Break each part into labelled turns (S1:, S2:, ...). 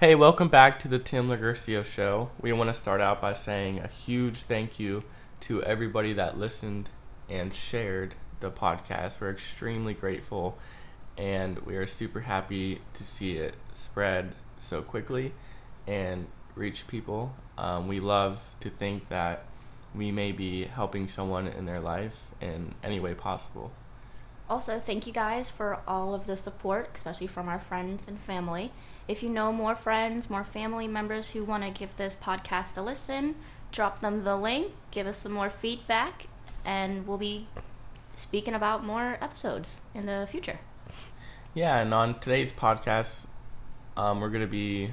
S1: Hey, welcome back to the Tim Laguercio Show. We want to start out by saying a huge thank you to everybody that listened and shared the podcast. We're extremely grateful and we are super happy to see it spread so quickly and reach people. Um, we love to think that we may be helping someone in their life in any way possible.
S2: Also, thank you guys for all of the support, especially from our friends and family. If you know more friends, more family members who want to give this podcast a listen, drop them the link, give us some more feedback, and we'll be speaking about more episodes in the future.
S1: Yeah, and on today's podcast, um, we're going to be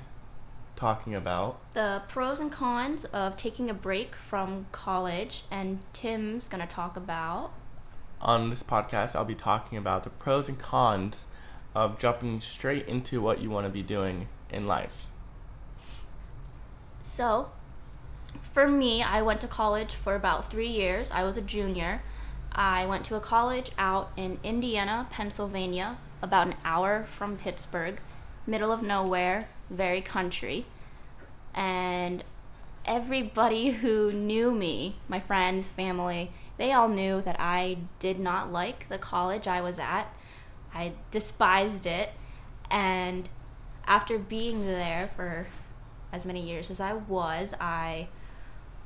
S1: talking about
S2: the pros and cons of taking a break from college, and Tim's going to talk about.
S1: On this podcast, I'll be talking about the pros and cons of jumping straight into what you want to be doing in life.
S2: So, for me, I went to college for about three years. I was a junior. I went to a college out in Indiana, Pennsylvania, about an hour from Pittsburgh, middle of nowhere, very country. And everybody who knew me, my friends, family, they all knew that I did not like the college I was at. I despised it. And after being there for as many years as I was, I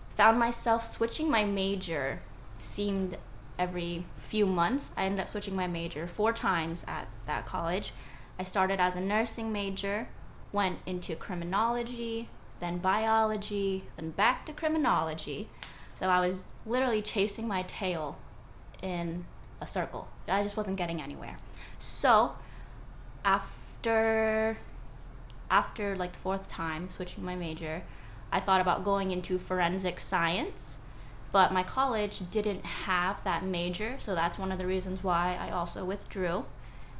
S2: found myself switching my major seemed every few months. I ended up switching my major four times at that college. I started as a nursing major, went into criminology, then biology, then back to criminology. So I was literally chasing my tail in a circle. I just wasn't getting anywhere. So after after like the fourth time switching my major, I thought about going into forensic science, but my college didn't have that major, so that's one of the reasons why I also withdrew.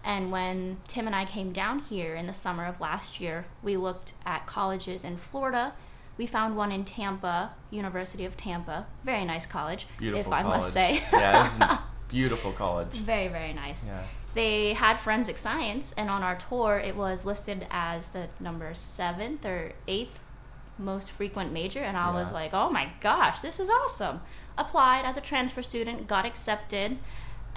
S2: And when Tim and I came down here in the summer of last year, we looked at colleges in Florida. We found one in Tampa, University of Tampa. Very nice college,
S1: Beautiful
S2: if I
S1: college.
S2: must say.
S1: yeah, this is a beautiful college.
S2: Very, very nice.
S1: Yeah.
S2: They had forensic science, and on our tour, it was listed as the number seventh or eighth most frequent major. And I was like, oh my gosh, this is awesome. Applied as a transfer student, got accepted,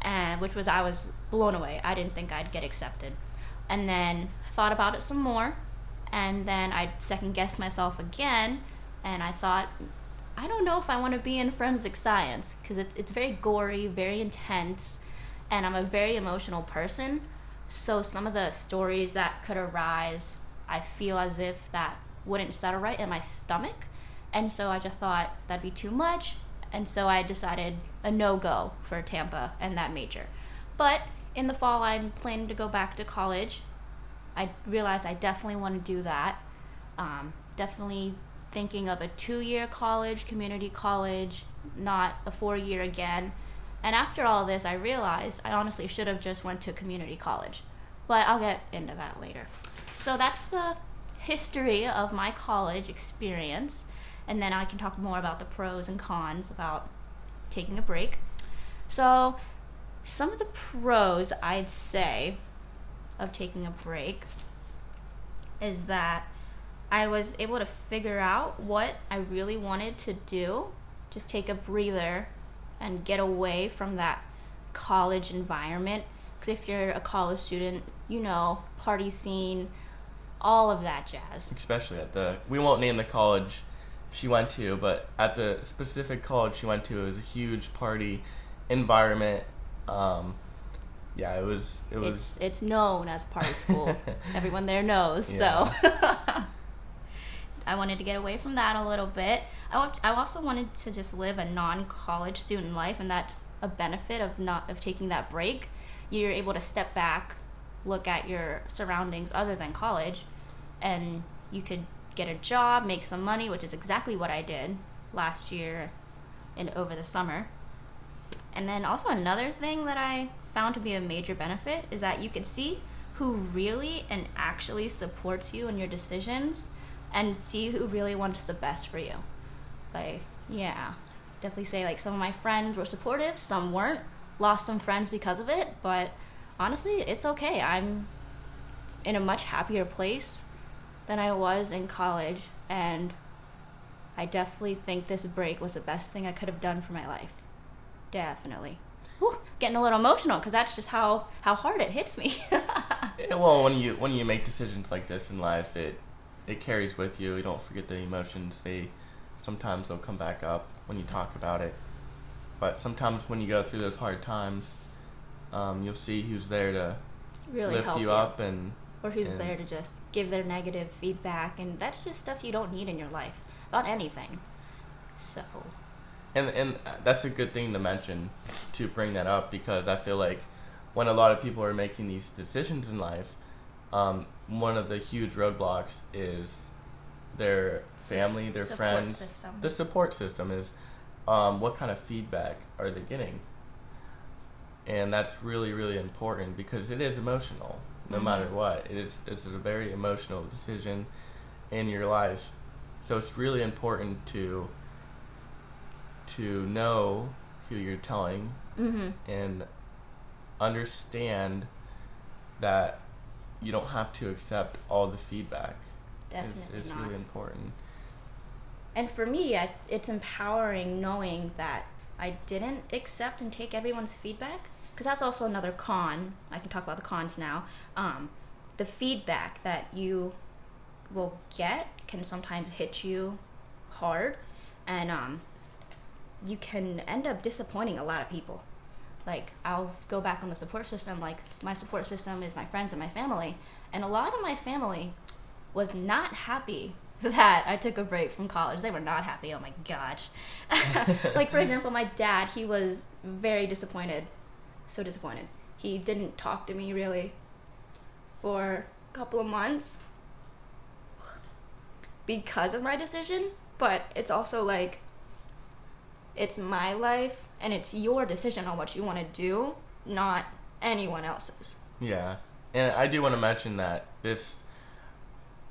S2: and which was I was blown away. I didn't think I'd get accepted. And then thought about it some more, and then I second guessed myself again, and I thought, I don't know if I want to be in forensic science because it's it's very gory, very intense, and I'm a very emotional person. So some of the stories that could arise, I feel as if that wouldn't settle right in my stomach, and so I just thought that'd be too much, and so I decided a no go for Tampa and that major. But in the fall, I'm planning to go back to college. I realized I definitely want to do that. Um, definitely thinking of a two year college, community college, not a four year again. And after all this, I realized I honestly should have just went to community college. But I'll get into that later. So that's the history of my college experience. And then I can talk more about the pros and cons about taking a break. So, some of the pros I'd say of taking a break is that I was able to figure out what I really wanted to do, just take a breather and get away from that college environment. Because if you're a college student, you know, party scene, all of that jazz.
S1: Especially at the, we won't name the college she went to, but at the specific college she went to, it was a huge party environment. Um, yeah, it was, it was,
S2: It's it's known as party school. Everyone there knows. So I wanted to get away from that a little bit. I, also wanted to just live a non-college student life, and that's a benefit of not of taking that break. You're able to step back, look at your surroundings other than college, and you could get a job, make some money, which is exactly what I did last year and over the summer. And then also another thing that I found to be a major benefit is that you can see who really and actually supports you in your decisions and see who really wants the best for you. Like, yeah, definitely say like some of my friends were supportive, some weren't. Lost some friends because of it, but honestly, it's okay. I'm in a much happier place than I was in college, and I definitely think this break was the best thing I could have done for my life. Definitely. Whew, getting a little emotional because that's just how how hard it hits me.
S1: Eh, well, when you when you make decisions like this in life, it it carries with you. You don't forget the emotions. They sometimes they'll come back up when you talk about it. But sometimes when you go through those hard times, um, you'll see who's there to
S2: really
S1: lift
S2: help
S1: you up and
S2: or who's
S1: and-
S2: there to just give their negative feedback, and that's just stuff you don't need in your life about anything. So
S1: And and that's a good thing to mention to bring that up because I feel like when a lot of people are making these decisions in life, um, one of the huge roadblocks is their family, their
S2: Support
S1: friends,
S2: system.
S1: the support system is um, what kind of feedback are they getting, and that's really really important because it is emotional no
S2: Mhm.
S1: matter what. It is it's a very emotional decision in your life, so it's really important to to know who you're telling
S2: mm-hmm.
S1: and understand that you don't have to accept all the feedback.
S2: definitely
S1: It's, it's really important.
S2: And for me, I, it's empowering knowing that I didn't accept and take everyone's feedback. Because that's also another con. I can talk about the cons now. Um, the feedback that you will get can sometimes hit you hard, and um, you can end up disappointing a lot of people. Like, I'll go back on the support system. Like, my support system is my friends and my family. And a lot of my family was not happy that I took a break from college. They were not happy. Oh my gosh. like for example, my dad, he was very disappointed. So disappointed. He didn't talk to me really for a couple of months because of my decision, but it's also like it's my life and it's your decision on what you want to do, not anyone else's.
S1: Yeah. And I do want to mention that this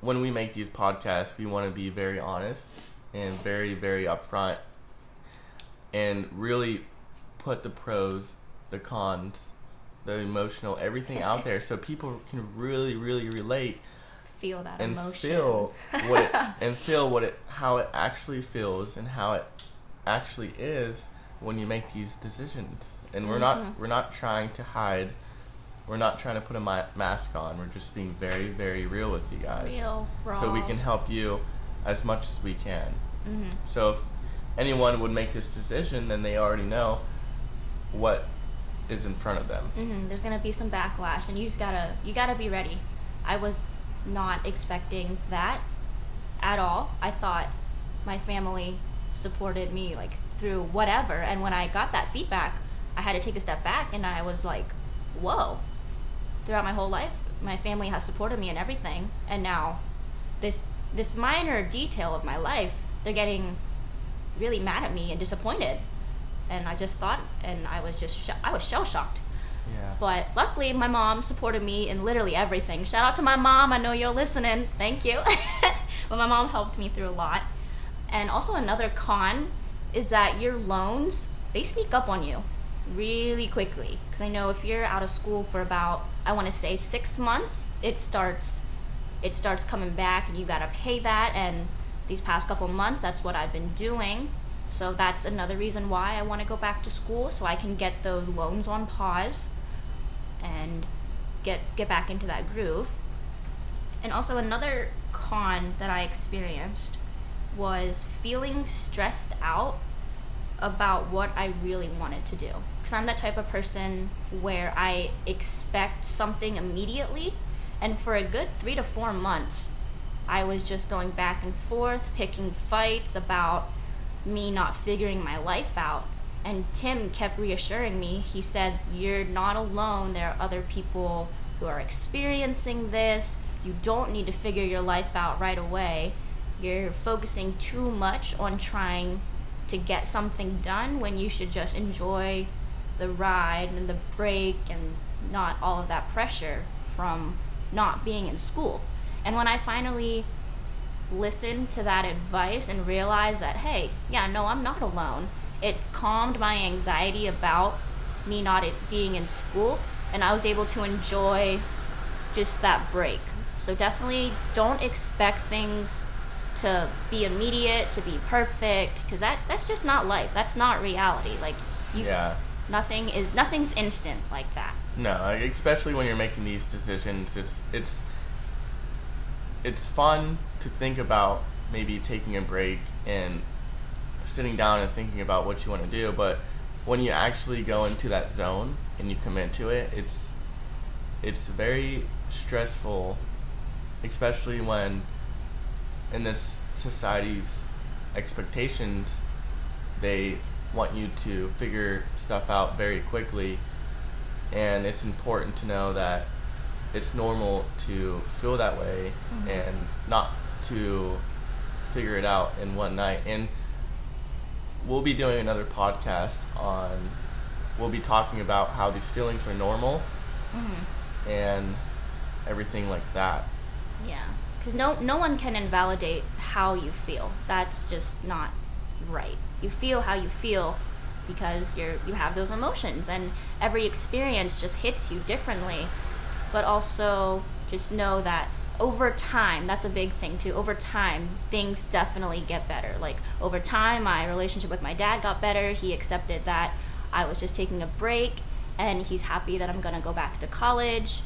S1: when we make these podcasts, we want to be very honest and very very upfront and really put the pros, the cons, the emotional, everything out there so people can really really relate
S2: Feel that
S1: and
S2: emotion.
S1: feel what it and feel what it how it actually feels and how it actually is when you make these decisions. And we're not
S2: Mhm.
S1: we're not trying to hide. We're not trying to put a ma- mask on. We're just being very very real with you guys.
S2: Real, raw.
S1: So we can help you as much as we can.
S2: hmm
S1: So if anyone would make this decision, then they already know what is in front of them.
S2: hmm There's gonna be some backlash, and you just gotta you gotta be ready. I was not expecting that at all. I thought my family supported me like through whatever, and when I got that feedback, I had to take a step back, and I was like, "Whoa!" Throughout my whole life, my family has supported me in everything, and now this this minor detail of my life, they're getting really mad at me and disappointed. And I just thought, and I was just, sh- I was shell shocked.
S1: Yeah.
S2: But luckily, my mom supported me in literally everything. Shout out to my mom. I know you're listening. Thank you. but my mom helped me through a lot. And also another con is that your loans they sneak up on you really quickly. Because I know if you're out of school for about I want to say six months, it starts it starts coming back, and you gotta pay that. And these past couple months, that's what I've been doing. So that's another reason why I want to go back to school so I can get those loans on pause and get get back into that groove. And also another con that I experienced was feeling stressed out about what I really wanted to do. Because I'm that type of person where I expect something immediately, and for a good three to four months, I was just going back and forth, picking fights about me not figuring my life out. And Tim kept reassuring me. He said, You're not alone. There are other people who are experiencing this. You don't need to figure your life out right away. You're focusing too much on trying to get something done when you should just enjoy the ride and the break and not all of that pressure from not being in school. And when I finally listened to that advice and realized that, hey, yeah, no, I'm not alone, it calmed my anxiety about me not being in school, and I was able to enjoy just that break So definitely don't expect things to be immediate, to be perfect, because that that's just not life. That's not reality. Like you,
S1: yeah.
S2: nothing is nothing's instant like that.
S1: No, especially when you're making these decisions, it's it's it's fun to think about maybe taking a break and sitting down and thinking about what you want to do, but when you actually go into that zone and you commit to it, it's it's very stressful, especially when in this society's expectations, they want you to figure stuff out very quickly, and it's important to know that it's normal to feel that way
S2: Mhm.
S1: and not to figure it out in one night. And we'll be doing another podcast on. We'll be talking about how these feelings are normal
S2: Mm-hmm.
S1: and everything like that.
S2: Yeah, because no no one can invalidate how you feel. That's just not right. You feel how you feel because you're you have those emotions, and every experience just hits you differently. But also, just know that over time, that's a big thing too. Over time, things definitely get better. Like over time, my relationship with my dad got better. He accepted that I was just taking a break, and he's happy that I'm gonna go back to college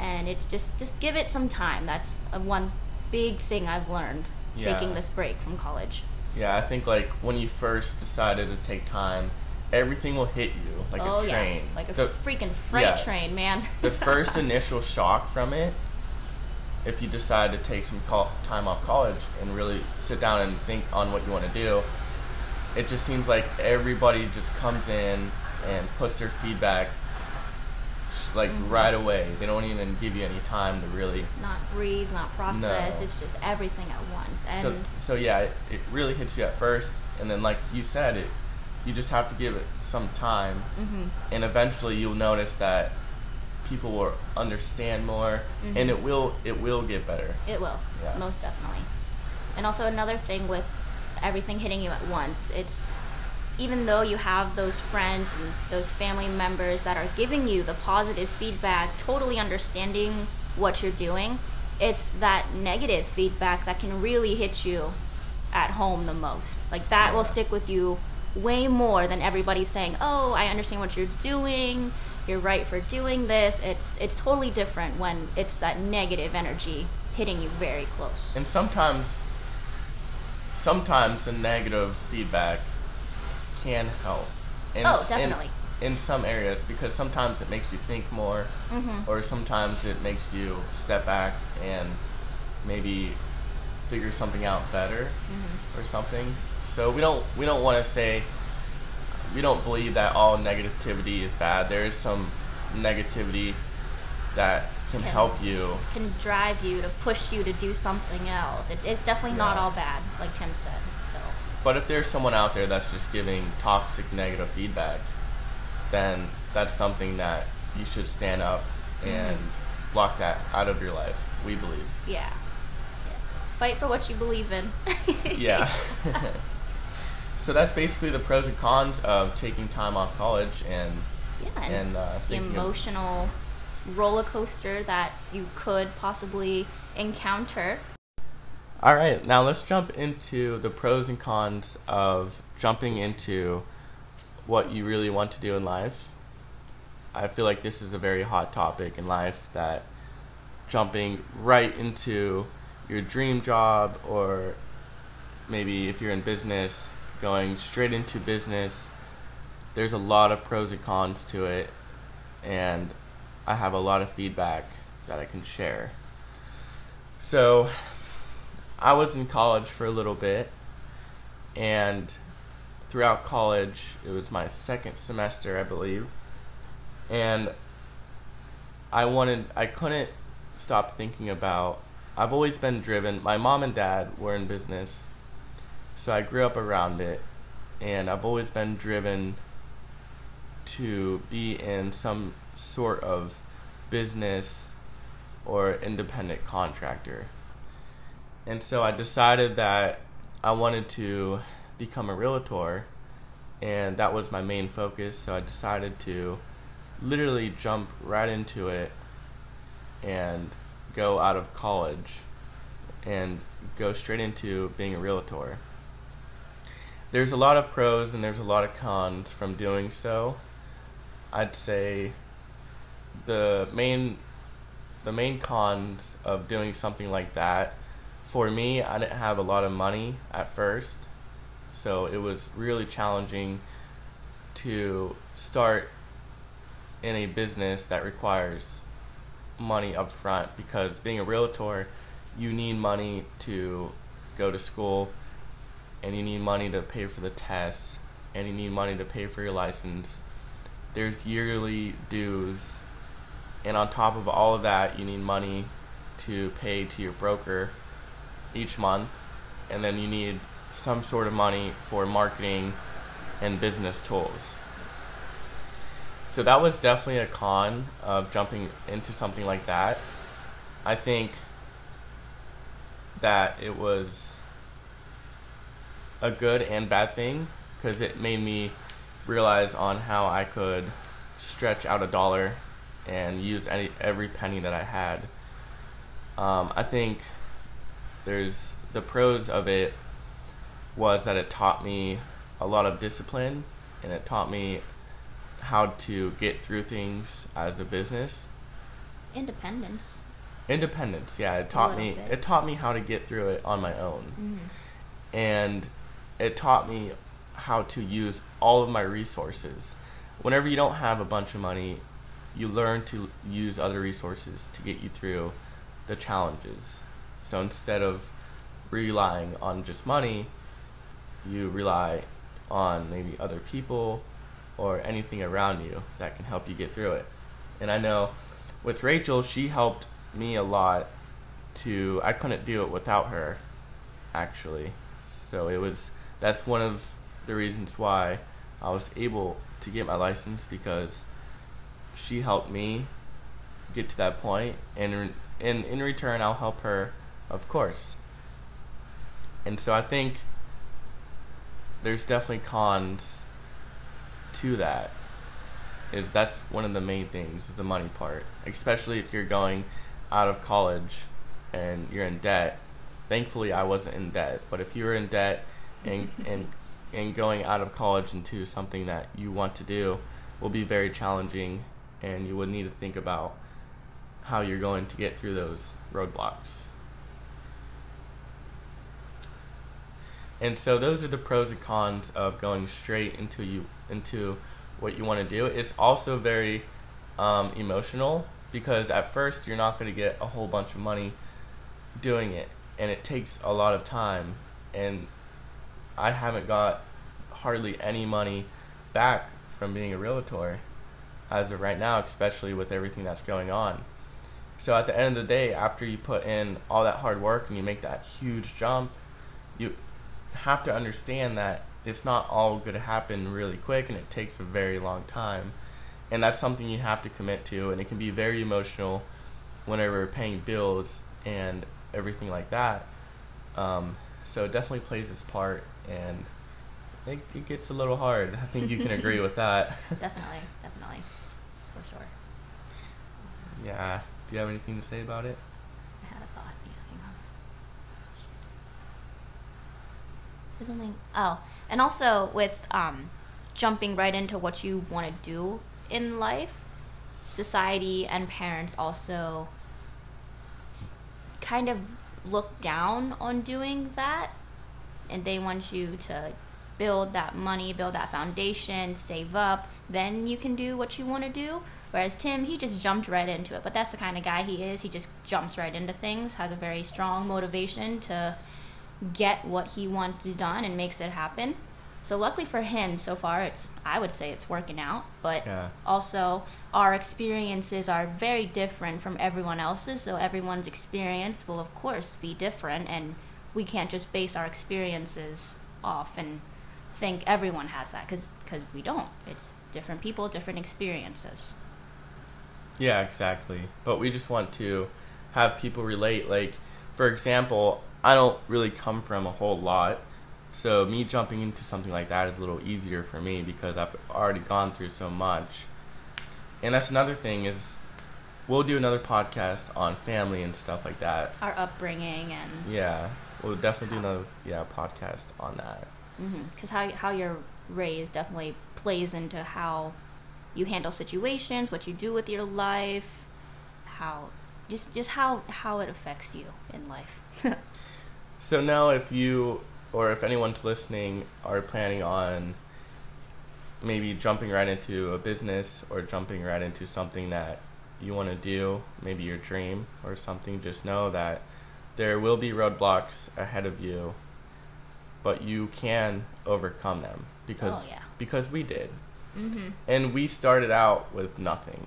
S2: and it's just just give it some time that's a one big thing i've learned
S1: Yeah.
S2: taking this break from college
S1: Yeah, I think like when you first decided to take time, everything will hit you like
S2: oh
S1: a train.
S2: yeah like a
S1: the,
S2: freaking freight
S1: yeah.
S2: train man
S1: the first initial shock from it, if you decide to take some time off college and really sit down and think on what you want to do, it just seems like everybody just comes in and puts their feedback like
S2: Mhm.
S1: right away. They don't even give you any time to really
S2: not breathe not process
S1: No.
S2: it's just everything at once and
S1: so so yeah, it, it really hits you at first, and then like you said, it you just have to give it some time,
S2: mhm.
S1: and eventually you'll notice that people will understand more,
S2: Mhm.
S1: and it will it will get better.
S2: It will,
S1: Yeah.
S2: most definitely. And also another thing with everything hitting you at once, it's even though you have those friends and those family members that are giving you the positive feedback, totally understanding what you're doing, it's that negative feedback that can really hit you at home the most. Like that will stick with you way more than everybody saying, "Oh, I understand what you're doing. You're right for doing this." It's it's totally different when it's that negative energy hitting you very close.
S1: And sometimes sometimes the negative feedback can help. In,
S2: Oh,
S1: s- in-
S2: definitely.
S1: In, some areas, because sometimes it makes you think more,
S2: Mhm.
S1: or sometimes it makes you step back and maybe figure something out better
S2: Mhm.
S1: or something. So we don't we don't want to say we don't believe that all negativity is bad. There is some negativity that can
S2: Can-
S1: help you.
S2: Can drive you to push you to do something else. It's it's definitely not all bad, like Tim said.
S1: But if there's someone out there that's just giving toxic negative feedback, then that's something that you should stand up and block that out of your life. We believe.
S2: yeah. yeah. Fight for what you believe in.
S1: Yeah. so that's basically the pros and cons of taking time off college and
S2: yeah. And,
S1: and uh,
S2: the
S1: thinking of-
S2: emotional roller coaster that you could possibly encounter.
S1: All right, now let's jump into the pros and cons of jumping into what you really want to do in life. I feel like this is a very hot topic in life that jumping right into your dream job or maybe if you're in business, going straight into business. There's a lot of pros and cons to it, and I have a lot of feedback that I can share. So, I was in college for a little bit, and throughout college, it was my second semester, I believe, and I wanted, I couldn't stop thinking about. I've always been driven. My mom and dad were in business, so I grew up around it, and I've always been driven to be in some sort of business or independent contractor. And so I decided that I wanted to become a realtor, and that was my main focus. So I decided to literally jump right into it and go out of college and go straight into being a realtor. There's a lot of pros and there's a lot of cons from doing so. I'd say the main the main cons of doing something like that for me, I didn't have a lot of money at first. So it was really challenging to start in a business that requires money up front because being a realtor, you need money to go to school and you need money to pay for the tests and you need money to pay for your license. There's yearly dues and on top of all of that, you need money to pay to your broker each month and then you need some sort of money for marketing and business tools. So that was definitely a con of jumping into something like that. I think that it was a good and bad thing because it made me realize on how I could stretch out a dollar and use any every penny that I had. Um, I think there's the pros of it was that it taught me a lot of discipline and it taught me how to get through things as a business.
S2: Independence.
S1: Independence, yeah. It taught me
S2: bit.
S1: it taught me how to get through it on my own.
S2: Mm-hmm.
S1: And it taught me how to use all of my resources. Whenever you don't have a bunch of money, you learn to use other resources to get you through the challenges. So instead of relying on just money, you rely on maybe other people or anything around you that can help you get through it. And I know with Rachel, she helped me a lot to I couldn't do it without her actually. So it was that's one of the reasons why I was able to get my license because she helped me get to that point and in in return I'll help her of course. And so I think there's definitely cons to that. Is that's one of the main things, the money part. Especially if you're going out of college and you're in debt. Thankfully I wasn't in debt, but if you're in debt and and and going out of college into something that you want to do will be very challenging and you would need to think about how you're going to get through those roadblocks. And so those are the pros and cons of going straight into you into what you want to do. It's also very um, emotional because at first you're not going to get a whole bunch of money doing it, and it takes a lot of time. And I haven't got hardly any money back from being a realtor as of right now, especially with everything that's going on. So at the end of the day, after you put in all that hard work and you make that huge jump, you have to understand that it's not all going to happen really quick and it takes a very long time. And that's something you have to commit to, and it can be very emotional whenever paying bills and everything like that. Um, so it definitely plays its part, and it, it gets a little hard. I think you can agree with that.
S2: Definitely, definitely, for sure.
S1: Yeah. Do you have anything to say about it?
S2: I had a thought. Yeah, hang on. Something. Oh, and also with um, jumping right into what you want to do in life, society and parents also kind of look down on doing that, and they want you to build that money, build that foundation, save up. Then you can do what you want to do. Whereas Tim, he just jumped right into it. But that's the kind of guy he is. He just jumps right into things, has a very strong motivation to get what he wants done and makes it happen. So luckily for him, so far it's I would say it's working out. But
S1: Yeah.
S2: also our experiences are very different from everyone else's. So everyone's experience will of course be different, and we can't just base our experiences off and think everyone has that because because we don't. It's different people, different experiences.
S1: Yeah, exactly. But we just want to have people relate. Like, for example, I don't really come from a whole lot. So, me jumping into something like that is a little easier for me because I've already gone through so much. And that's another thing is we'll do another podcast on family and stuff like that.
S2: Our upbringing and
S1: Yeah, we'll definitely do another yeah podcast on that.
S2: Mm-hmm, because how how you're raised definitely plays into how you handle situations, what you do with your life, how just just how how it affects you in life.
S1: So now, if you or if anyone's listening are planning on maybe jumping right into a business or jumping right into something that you want to do, maybe your dream or something, just know that there will be roadblocks ahead of you, but you can overcome them because
S2: Oh, yeah.
S1: because we did.
S2: mm-hmm.
S1: And we started out with nothing.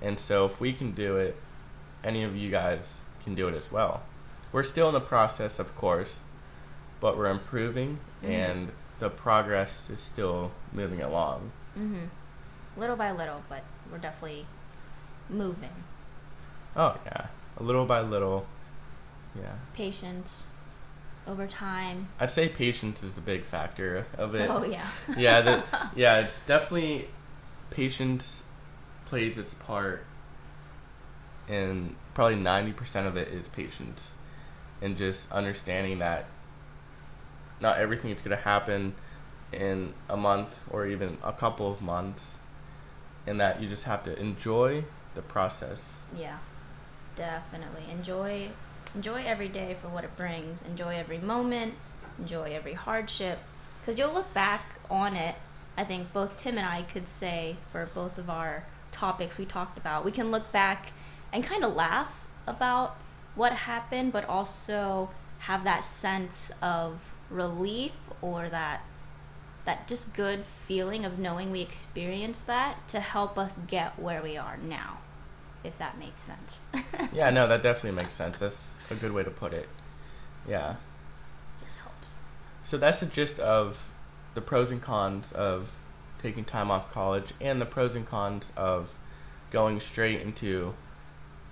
S1: And so if we can do it, any of you guys can do it as well. We're still in the process, of course, but we're improving
S2: Mhm.
S1: and the progress is still moving along.
S2: Mm-hmm. Little by little, but we're definitely moving.
S1: Oh, yeah. A little by little. Yeah.
S2: Patience over time.
S1: I'd say patience is the big factor of it.
S2: Oh yeah.
S1: yeah, the, yeah, it's definitely patience plays its part, and probably ninety percent of it is patience, and just understanding that not everything is going to happen in a month or even a couple of months, and that you just have to enjoy the process.
S2: Yeah, definitely. Enjoy enjoy every day for what it brings. Enjoy every moment. Enjoy every hardship. Because you'll look back on it. I think both Tim and I could say for both of our topics we talked about, we can look back and kind of laugh about what happened, but also have that sense of relief or that that just good feeling of knowing we experienced that to help us get where we are now if that makes sense.
S1: yeah, no, that definitely makes sense. That's a good way to put it. Yeah.
S2: Just helps.
S1: So that's the gist of the pros and cons of taking time off college and the pros and cons of going straight into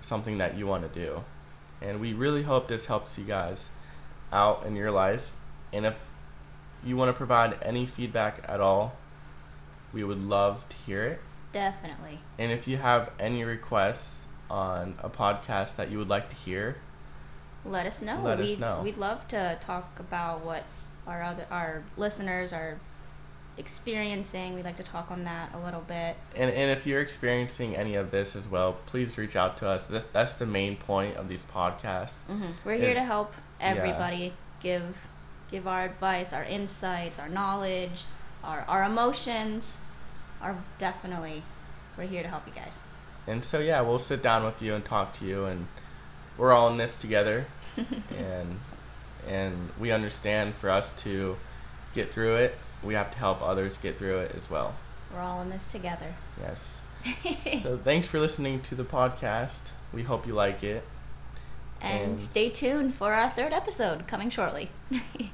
S1: something that you want to do. And we really hope this helps you guys out in your life. And if you want to provide any feedback at all, we would love to hear it.
S2: Definitely.
S1: And if you have any requests on a podcast that you would like to hear,
S2: Let us know.
S1: Let us
S2: we'd,
S1: know.
S2: We'd love to talk about what our other our listeners are experiencing. We'd like to talk on that a little bit.
S1: And and if you're experiencing any of this as well, please reach out to us. This that's the main point of these podcasts.
S2: hmm We're here to help
S1: yeah.
S2: everybody give give our advice, our insights, our knowledge, our our emotions. Are definitely we're here to help you guys.
S1: And so yeah, we'll sit down with you and talk to you, and we're all in this together. and and we understand for us to get through it, we have to help others get through it as well.
S2: We're all in this together.
S1: Yes. so thanks for listening to the podcast. We hope you like it.
S2: and
S1: And-
S2: stay tuned for our third episode coming shortly.